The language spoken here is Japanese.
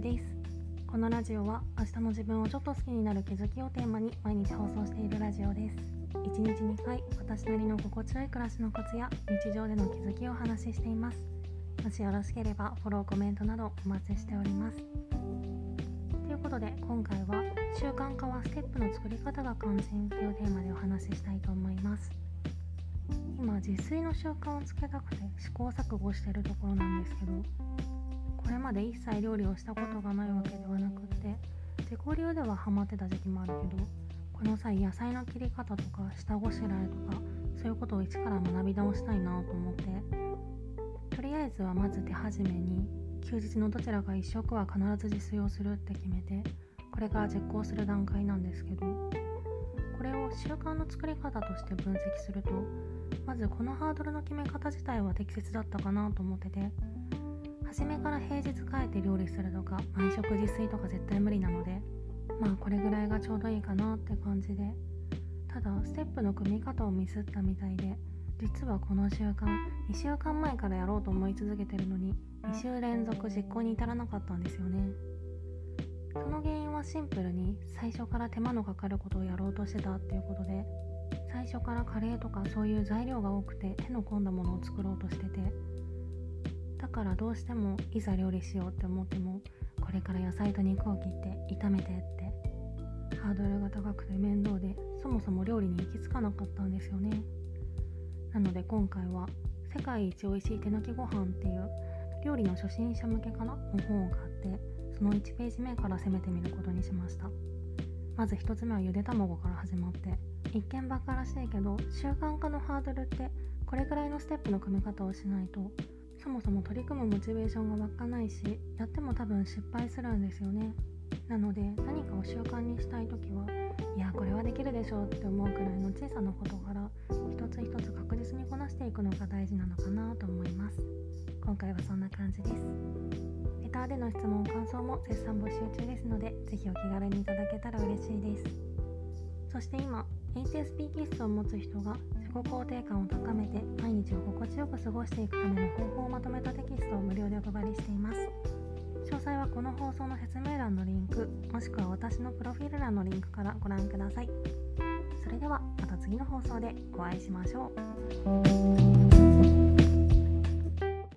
です。このラジオは明日の自分をちょっと好きになる気づきをテーマに毎日放送しているラジオです。1日2回私なりの心地よい暮らしのコツや日常での気づきをお話ししています。もしよろしければフォローコメントなどお待ちしております。ということで今回は習慣化はステップの作り方が肝心というテーマでお話ししたいと思います。今自炊の習慣をつけたくて試行錯誤しているところなんですけどこれまで一切料理をしたことがないわけではなくって自己流ではハマってた時期もあるけどこの際野菜の切り方とか下ごしらえとかそういうことを一から学び直したいなと思ってとりあえずはまず手始めに休日のどちらか1食は必ず自炊をするって決めてこれから実行する段階なんですけどこれを習慣の作り方として分析するとまずこのハードルの決め方自体は適切だったかなと思ってて初めから平日帰って料理するとか毎食自炊とか絶対無理なのでまあこれぐらいがちょうどいいかなって感じで。ただステップの組み方をミスったみたいで実はこの習慣2週間前からやろうと思い続けてるのに2週連続実行に至らなかったんですよね。その原因はシンプルに最初から手間のかかることをやろうとしてたっていうことで最初からカレーとかそういう材料が多くて手の込んだものを作ろうとしててだからどうしてもいざ料理しようって思ってもこれから野菜と肉を切って炒めてってハードルが高くて面倒でそもそも料理に行き着かなかったんですよね。なので今回は世界一美味しい手抜きご飯っていう料理の初心者向けかな？の本を買ってその1ページ目から攻めてみることにしました。まず1つ目はゆで卵から始まって一見バカらしいけど習慣化のハードルってこれくらいのステップの組み方をしないとそもそも取り組むモチベーションが湧かないしやっても多分失敗するんですよね。なので何かを習慣にしたい時はいやこれはできるでしょうって思うくらいの小さなことから一つ一つ確実にこなしていくのが大事なのかなと思います。今回はそんな感じです。レターでの質問感想も絶賛募集中ですので是非お気軽にいただけたら嬉しいです。そして今 HSP 気質を持つ人が自己肯定感を高めて毎日を心地よく過ごしていくための方法をまとめたテキストを無料でお配りしています。詳細はこの放送の説明欄のリンクもしくは私のプロフィール欄のリンクからご覧ください。それではまた次の放送でお会いしましょう。